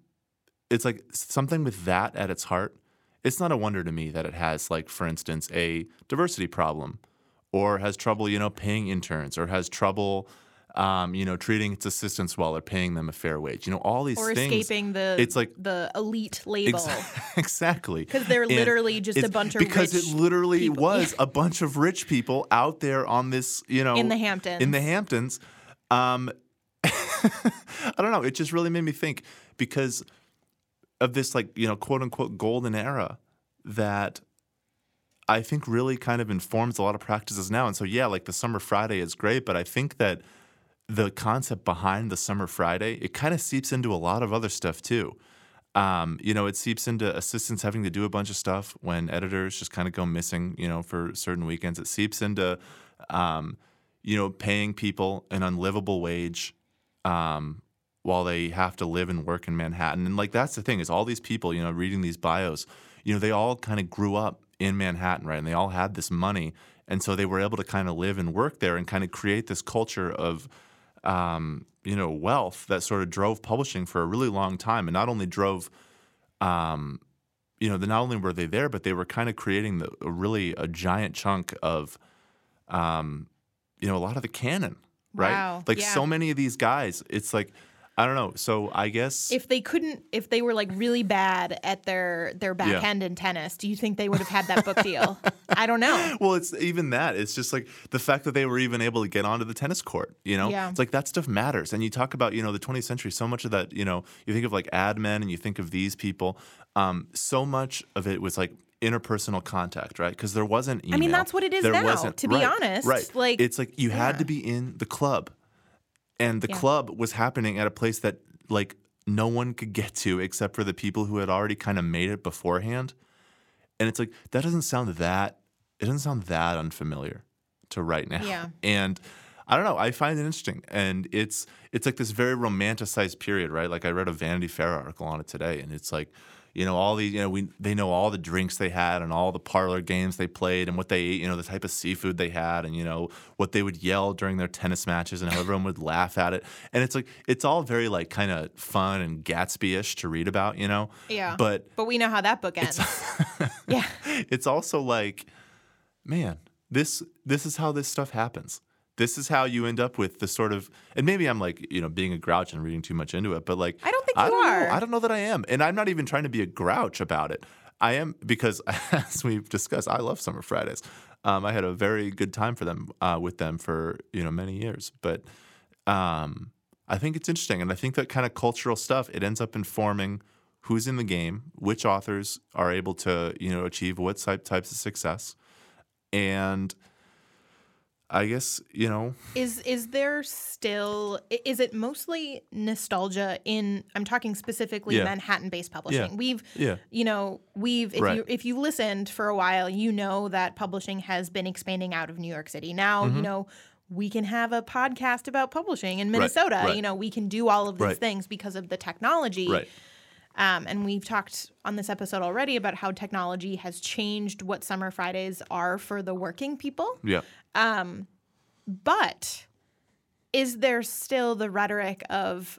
it's like something with that at its heart. It's not a wonder to me that it has like for instance a diversity problem or has trouble, you know, paying interns or has trouble um, you know, treating its assistants well or paying them a fair wage. You know, all these or things. escaping the it's like- the elite label Ex- exactly. because they're And literally just a bunch of because it literally people. was a bunch of rich people out there on this, you know, in the Hamptons. in the Hamptons. Um, I don't know. It just really made me think because of this, like, you know, quote unquote golden era that I think really kind of informs a lot of practices now. And so, yeah, like the Summer Friday is great, but I think that the concept behind the Summer Friday, it kind of seeps into a lot of other stuff too. Um, you know, it seeps into assistants having to do a bunch of stuff when editors just kind of go missing, you know, for certain weekends. It seeps into, um, you know, paying people an unlivable wage um, while they have to live and work in Manhattan. And like that's the thing is all these people, you know, reading these bios, you know, they all kind of grew up in Manhattan, right? And they all had this money, and so they were able to kind of live and work there and kind of create this culture of um, you know, wealth that sort of drove publishing for a really long time, and not only drove, um, you know, not only were they there, but they were kind of creating the, a really a giant chunk of, um, you know, a lot of the canon, right? Wow, Like yeah. so many of these guys, it's like, I don't know. So I guess If they couldn't, if they were like really bad at their their Yeah. backhand in tennis, do you think they would have had that book deal? I don't know. Well, it's even that. It's just like the fact that they were even able to get onto the tennis court, you know? Yeah. It's like that stuff matters. And you talk about, you know, the 20th century, so much of that, you know, you think of like ad men and you think of these people. Um, so much of it was like interpersonal contact, right? Because there wasn't email. I mean, that's what it is There now, to be right, honest. Right. Like, it's like you had to be in the club. And the Yeah. club was happening at a place that like no one could get to except for the people who had already kind of made it beforehand. And it's like that doesn't sound that it doesn't sound that unfamiliar to right now. Yeah. And I don't know, I find it interesting. And it's it's like this very romanticized period, right? Like I read a Vanity Fair article on it today and it's like you know all these you know we they know all the drinks they had and all the parlor games they played and what they ate you know the type of seafood they had and you know what they would yell during their tennis matches and how everyone would laugh at it and it's like it's all very like kind of fun and Gatsby-ish to read about you know Yeah. but But we know how that book ends. yeah. it's also like, man, this this is how this stuff happens. This is how you end up with the sort of, and maybe I'm like, you know, being a grouch and reading too much into it, but like, I don't think I you don't are. Know. I don't know that I am, and I'm not even trying to be a grouch about it. I am because, as we've discussed, I love Summer Fridays. Um, I had a very good time for them uh, with them for you know many years, but um, I think it's interesting, and I think that kind of cultural stuff it ends up informing who's in the game, which authors are able to you know achieve what type types of success, and I guess you know Is is there still is it mostly nostalgia in I'm talking specifically Yeah. Manhattan based publishing. Yeah. We've Yeah. you know, we've if Right. you if you listened for a while, you know that publishing has been expanding out of New York City. Now, you know, we can have a podcast about publishing in Minnesota. Mm-hmm. right. You know, we can do all of these Right. things because of the technology. right. Um, and we've talked on this episode already about how technology has changed what summer Fridays are for the working people. Yeah. Um, but is there still the rhetoric of,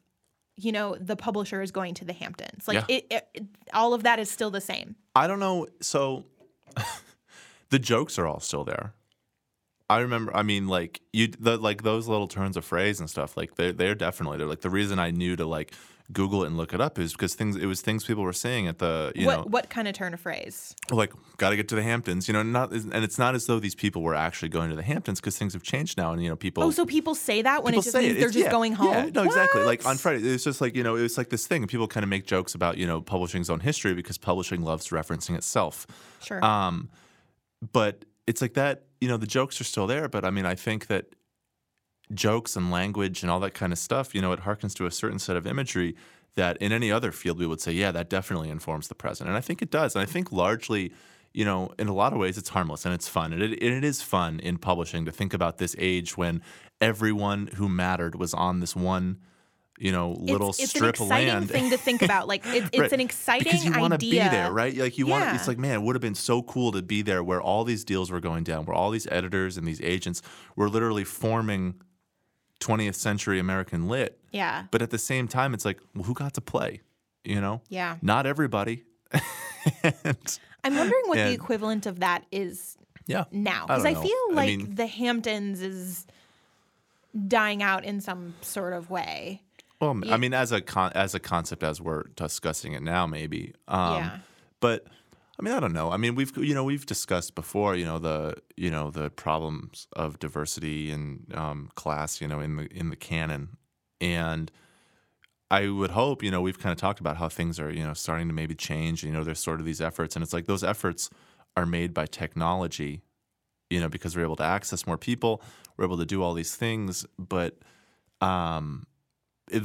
you know, the publisher is going to the Hamptons? Like Yeah. it, it, it- all of that is still the same. I don't know. So the jokes are all still there. I remember. I mean, like you, the, like those little turns of phrase and stuff. Like they're they're definitely they're like the reason I knew to like Google it and look it up is because things it was things people were saying at the you what know what kind of turn of phrase? like got to get to the Hamptons. You know, not and it's not as though these people were actually going to the Hamptons because things have changed now and you know people. Oh, so people say that when it just means it. they're It's- just yeah, going home. Yeah, no, exactly. Like on Friday, it's just like you know, it was like this thing. and People kind of make jokes about you know publishing's own history because publishing loves referencing itself. Sure. Um, but it's like that. You know, the jokes are still there, but I mean, I think that jokes and language and all that kind of stuff. You know, it harkens to a certain set of imagery that in any other field we would say, yeah, that definitely informs the present, and I think it does. And I think largely. You know, in a lot of ways, it's harmless and it's fun. And it, it is fun in publishing to think about this age when everyone who mattered was on this one, you know, little it's, it's strip an of exciting land. thing to think about. Like it's, it's Right. an exciting because you want to be there, right? Like you want it's like man, it would have been so cool to be there where all these deals were going down, where all these editors and these agents were literally forming 20th century American lit. Yeah. But at the same time, it's like, well, who got to play? You know, Yeah. not everybody. and, I'm wondering what the equivalent of that is yeah, now because I, know. feel I like mean- the Hamptons is dying out in some sort of way. Well, I mean, as a con- as a concept, as we're discussing it now, maybe. Um, Yeah. But I mean, I don't know. I mean, we've you know we've discussed before, you know the you know the problems of diversity and um, class, you know, in the in the canon, and I would hope, you know, we've kind of talked about how things are, you know, starting to maybe change. You know, there's sort of these efforts, and it's like those efforts are made by technology, you know, because we're able to access more people, we're able to do all these things, but um,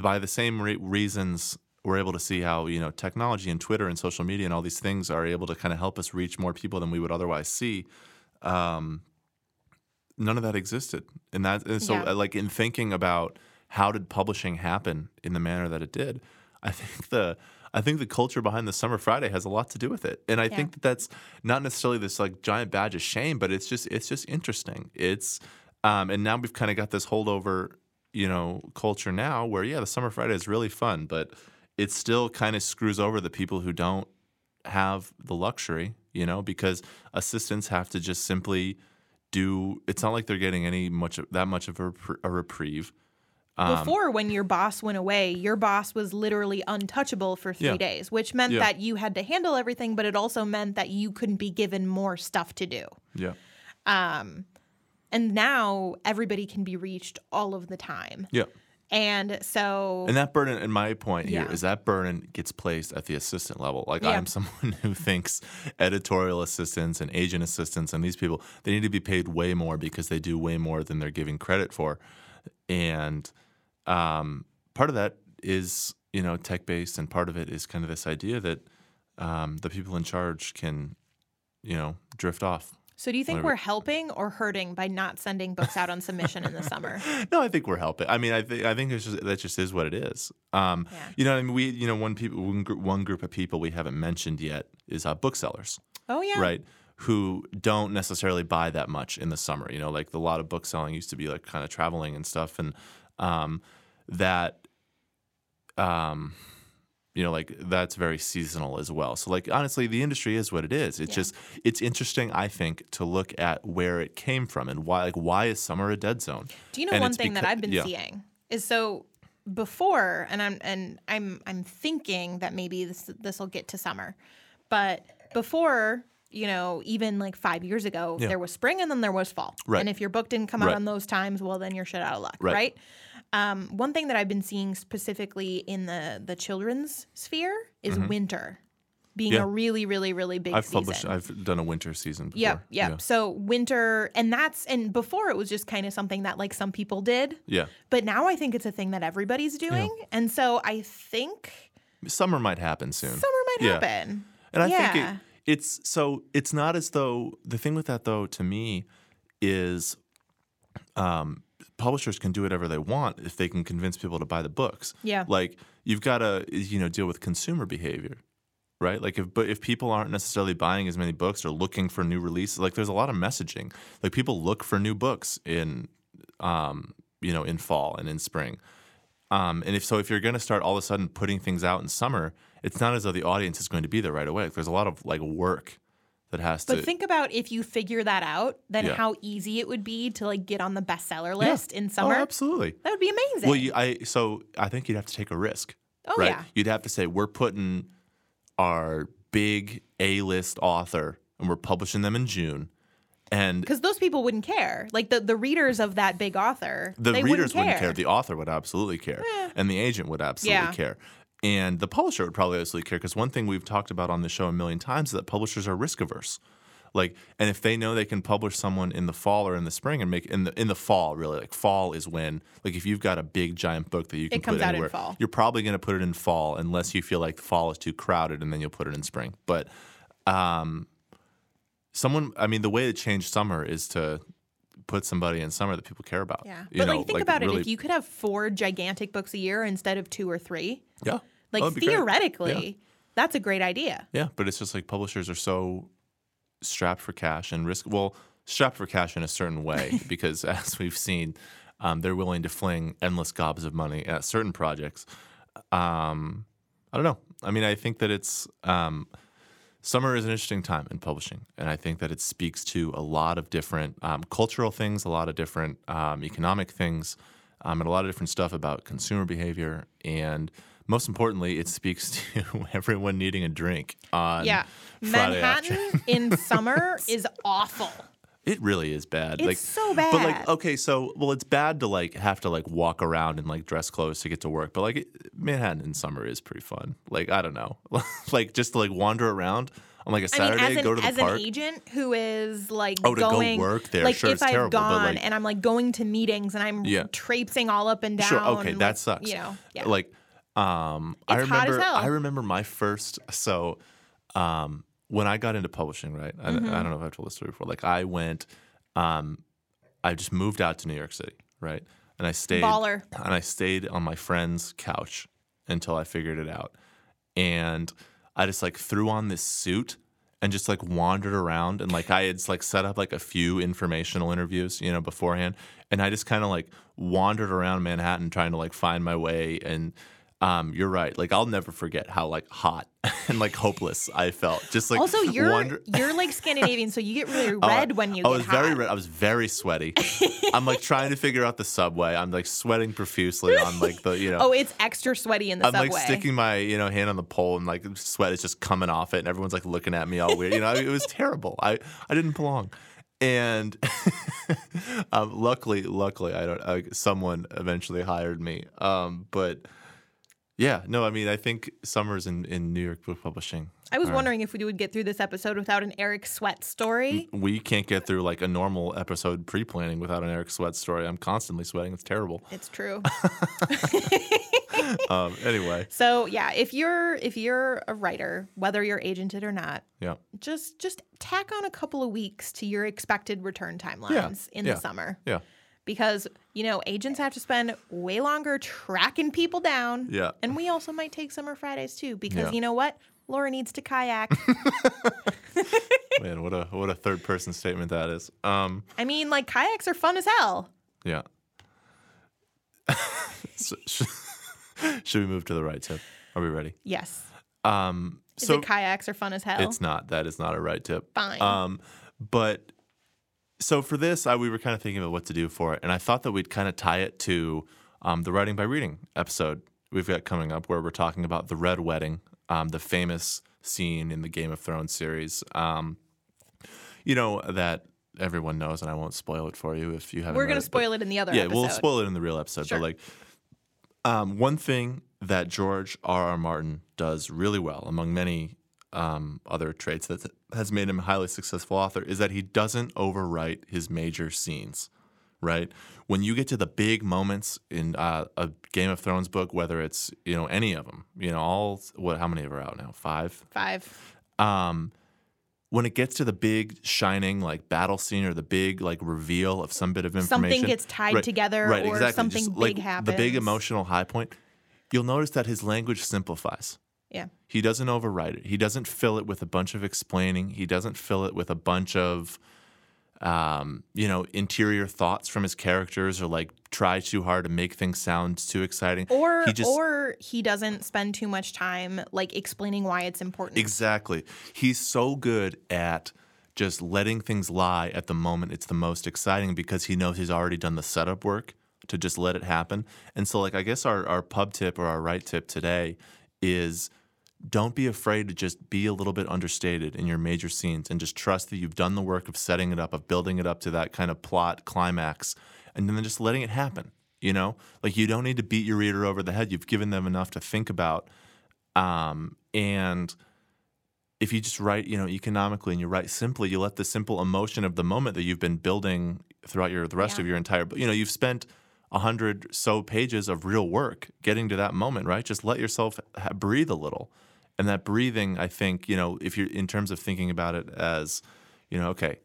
by the same re- reasons, we're able to see how you know technology and Twitter and social media and all these things are able to kind of help us reach more people than we would otherwise see. Um, none of that existed, and that and so Yeah. uh, like in thinking about how did publishing happen in the manner that it did, I think the I think the culture behind the Summer Friday has a lot to do with it, and I Yeah. think that that's not necessarily this like giant badge of shame, but it's just it's just interesting. It's um, and now we've kind of got this holdover, you know, culture now where yeah, the Summer Friday is really fun, but it still kind of screws over the people who don't have the luxury, you know, because assistants have to just simply do. It's not like they're getting any much of, that much of a, a reprieve. Um, Before, when your boss went away, your boss was literally untouchable for three Yeah. days, which meant Yeah. that you had to handle everything, but it also meant that you couldn't be given more stuff to do. Yeah, Um, And now everybody can be reached all of the time. yeah. And so, And that burden, and my point here is Yeah. that burden gets placed at the assistant level. Like Yeah. I'm someone who thinks editorial assistants and agent assistants and these people, they need to be paid way more because they do way more than they're giving credit for. And um, part of that is, you know, tech based, and part of it is kind of this idea that um, the people in charge can, you know, drift off. So do you think we're helping or hurting by not sending books out on submission in the summer? No, I think we're helping. I mean, I think I think it's just that just is what it is. Um, Yeah. You know, I mean, we you know one people one, gr- one group of people we haven't mentioned yet is uh, booksellers, Oh, yeah. right? Who don't necessarily buy that much in the summer. You know, like a lot of book selling used to be like kind of traveling and stuff, and um, that um, you know, like that's very seasonal as well. So, like honestly, the industry is what it is. It's Yeah. just it's interesting, I think, to look at where it came from and why. Like, why is summer a dead zone? Do you know And one thing that I've been yeah. seeing is so before, and I'm and I'm I'm thinking that maybe this this will get to summer, but before you know even like five years ago Yeah. there was spring and then there was fall Right. and if your book didn't come out Right. on those times well then you're shit out of luck Right. right, Um, one thing that i've been seeing specifically in the the children's sphere is winter being Mm-hmm. Yeah. a really really really big I've season published. I've done a winter season. Before. Yep, yep. Yeah. So winter, and that's and before it was just kind of something that like some people did, Yeah. but now I think it's a thing that everybody's doing, and so I think Summer might happen soon. summer might Yeah. happen. And I yeah. think it, it's so it's not as though the thing with that though to me is um, publishers can do whatever they want if they can convince people to buy the books. Yeah. Like you've got to you know deal with consumer behavior. Right, like if but if people aren't necessarily buying as many books or looking for new releases, like there's a lot of messaging. Like people look for new books in, um, you know, in fall and in spring. Um, and if so, if you're going to start all of a sudden putting things out in summer, it's not as though the audience is going to be there right away. There's a lot of like work that has But to. think about if you figure that out, then Yeah. how easy it would be to like get on the bestseller Yeah. list in oh, summer. absolutely. that would be amazing. Well, you, I so I think you'd have to take a risk. Oh, right? yeah. You'd have to say we're putting our big A-list author and we're publishing them in June, and because those people wouldn't care. Like the, the readers of that big author, the they readers wouldn't care. wouldn't care. The author would absolutely care, eh. and the agent would absolutely Yeah. care, and the publisher would probably absolutely care. Because one thing we've talked about on the show a million times is that publishers are risk averse. Like, and if they know they can publish someone in the fall or in the spring and make in the in the fall, really, like fall is when, like, if you've got a big giant book that you can It comes put out in anywhere, fall. you're probably going to put it in fall unless you feel like fall is too crowded, and then you'll put it in spring. But um, someone, I mean, the way to change summer is to put somebody in summer that people care about. Yeah, You but know, like think about really- it. If you could have four gigantic books a year instead of two or three, yeah, like Oh, that'd be great. theoretically, that's a great idea. Yeah, but it's just like publishers are so strapped for cash and risk. Well, strapped for cash in a certain way because, as we've seen, um, they're willing to fling endless gobs of money at certain projects. Um, I don't know. I mean, I think that it's um, summer is an interesting time in publishing, and I think that it speaks to a lot of different um, cultural things, a lot of different um, economic things, um, and a lot of different stuff about consumer behavior, and most importantly, it speaks to everyone needing a drink on Yeah, Friday Manhattan afternoon. in summer is awful. It really is bad. It's like so bad. But like, okay, so well, it's bad to like have to like walk around in like dress clothes to get to work. But like, it, Manhattan in summer is pretty fun. Like, I don't know, like just to like wander around on like a mean, Saturday, as an go to the as park. an agent who is like Oh, to go going work there. like Sure, if it's I've terrible, but, gone like- and I'm like going to meetings and I'm Yeah. traipsing all up and down. Sure, okay, and, that like, sucks. You know, yeah. Like, um, I It's hot as remember. I remember my first. So, um, when I got into publishing, right? I, Mm-hmm. I don't know if I've told this story before. Like, I went, um, I just moved out to New York City, right? And I stayed, Baller. and I stayed on my friend's couch until I figured it out. And I just like threw on this suit and just like wandered around and like I had like set up like a few informational interviews, you know, beforehand. And I just kind of like wandered around Manhattan trying to like find my way and um, you're right. Like I'll never forget how like hot and like hopeless I felt. Just like also, you're wander- you're like Scandinavian, so you get really Oh, red when you I was hot. very red. I was very sweaty. I'm like trying to figure out the subway. I'm like sweating profusely on like the you know. Oh, it's extra sweaty in the I'm subway. like sticking my you know hand on the pole and like sweat is just coming off it and everyone's like looking at me all weird. You know, it was terrible. I I didn't belong. And um, luckily, luckily, I don't. Uh, someone eventually hired me. Um, but yeah, no, I mean, I think summers in, in New York book publishing. I was are- wondering if we would get through this episode without an Erik Sweat story. we can't get through like a normal episode pre-planning without an Erik Sweat story. I'm constantly sweating. It's terrible. It's true. Um, anyway, so yeah, if you're if you're a writer, whether you're agented or not, yeah, just just tack on a couple of weeks to your expected return timelines in yeah. the summer. yeah, Because, you know, agents have to spend way longer tracking people down. yeah. And we also might take summer Fridays too, because Yeah. you know what? Laura needs to kayak. Man, what a what a third person statement that is. Um, I mean, like kayaks are fun as hell. yeah. So- sh- should we move to the right tip? Are we ready? Yes. Um, Is so it kayaks are fun as hell? It's not. That is not a right tip. Fine. Um, but so for this, I, we were kind of thinking about what to do for it, and I thought that we'd kind of tie it to um, the writing by reading episode we've got coming up, where we're talking about the Red Wedding, um, the famous scene in the Game of Thrones series. Um, you know that everyone knows, and I won't spoil it for you if you haven't. We're gonna spoil it in the other yeah, episode. we'll spoil it in the real episode. Sure. But like, um, one thing that George R. R. Martin does really well, among many um, other traits that has made him a highly successful author, is that he doesn't overwrite his major scenes. Right when you get to the big moments in uh, a Game of Thrones book, whether it's you know any of them, you know all what how many of are out now? Five Five. um, when it gets to the big shining like battle scene or the big like reveal of some bit of information, Something gets tied together right, or something Just, big like, The big emotional high point. You'll notice that his language simplifies. Yeah. He doesn't overwrite it. He doesn't fill it with a bunch of explaining. He doesn't fill it with a bunch of, um, you know, interior thoughts from his characters or like try too hard to make things sound too exciting. Or he just or he doesn't spend too much time like explaining why it's important. Exactly. He's so good at just letting things lie at the moment it's the most exciting because he knows he's already done the setup work to just let it happen. And so like I guess our, our pub tip or our right tip today is don't be afraid to just be a little bit understated in your major scenes and just trust that you've done the work of setting it up, of building it up to that kind of plot climax, and then just letting it happen. You know, like you don't need to beat your reader over the head. You've given them enough to think about. Um, and if you just write, you know, economically and you write simply, you let the simple emotion of the moment that you've been building throughout your the rest Yeah. of your entire, you know, you've spent a hundred so pages of real work getting to that moment, right? Just let yourself ha- breathe a little, and that breathing, I think, you know, if you're in terms of thinking about it as, you know, okay,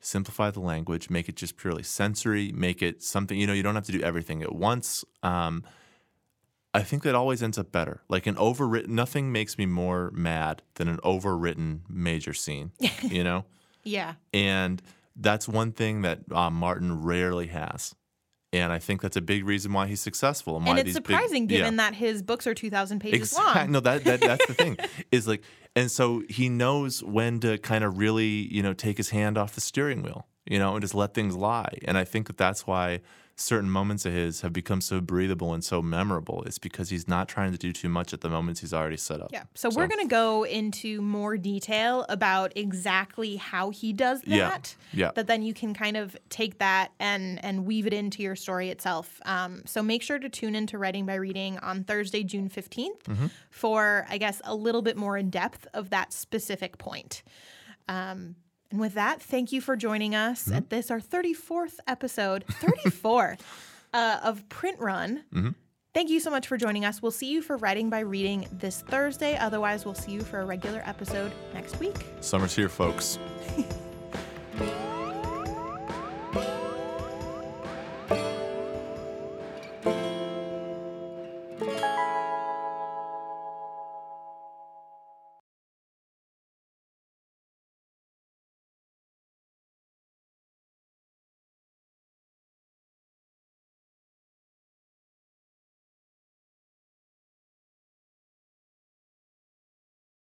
simplify the language, make it just purely sensory, make it something, you know, you don't have to do everything at once. Um, I think that always ends up better. Like an overwritten, nothing makes me more mad than an overwritten major scene, you know? Yeah. And that's one thing that uh, Martin rarely has. And I think that's a big reason why he's successful. And, why And it's surprising big, given yeah. that his books are 2,000 pages Exactly. long. No, that, that that's the thing. Is like, and so he knows when to kind of really, you know, take his hand off the steering wheel, you know, and just let things lie. And I think that that's why certain moments of his have become so breathable and so memorable, it's because he's not trying to do too much at the moments he's already set up. Yeah. So, we're going to go into more detail about exactly how he does that. Yeah. yeah. That then you can kind of take that and and weave it into your story itself. Um, so make sure to tune into Writing by Reading on Thursday, June 15th Mm-hmm. for, I guess, a little bit more in depth of that specific point. Um, and with that, thank you for joining us Mm-hmm. at this, our 34th episode, 34th uh, of Print Run. Mm-hmm. Thank you so much for joining us. We'll see you for Writing by Reading this Thursday. Otherwise, we'll see you for a regular episode next week. Summer's here, folks.